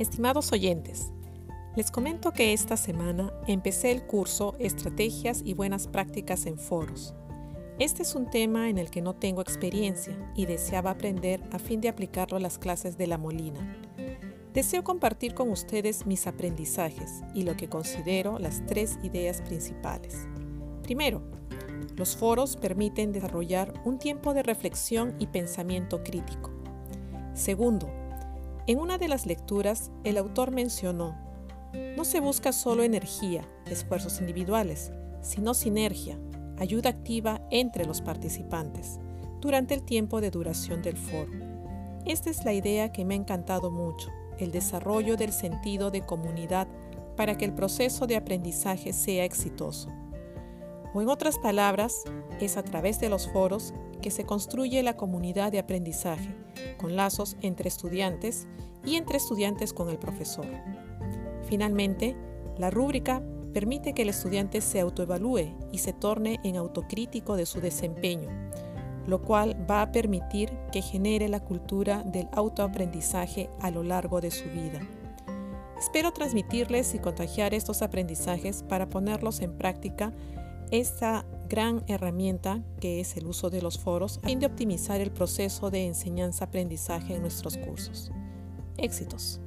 Estimados oyentes, les comento que esta semana empecé el curso Estrategias y Buenas Prácticas en Foros. Este es un tema en el que no tengo experiencia y deseaba aprender a fin de aplicarlo a las clases de la Molina. Deseo compartir con ustedes mis aprendizajes y lo que considero las tres ideas principales. Primero, los foros permiten desarrollar un tiempo de reflexión y pensamiento crítico. Segundo, en una de las lecturas el autor mencionó, no se busca solo energía, esfuerzos individuales, sino sinergia, ayuda activa entre los participantes durante el tiempo de duración del foro. Esta es la idea que me ha encantado mucho el desarrollo del sentido de comunidad para que el proceso de aprendizaje sea exitoso. O en otras palabras, es a través de los foros que se construye la comunidad de aprendizaje, con lazos entre estudiantes y entre estudiantes con el profesor. Finalmente, la rúbrica permite que el estudiante se autoevalúe y se torne en autocrítico de su desempeño, lo cual va a permitir que genere la cultura del autoaprendizaje a lo largo de su vida. Espero transmitirles y contagiar estos aprendizajes para ponerlos en práctica esta gran herramienta que es el uso de los foros a fin de optimizar el proceso de enseñanza-aprendizaje en nuestros cursos. Éxitos.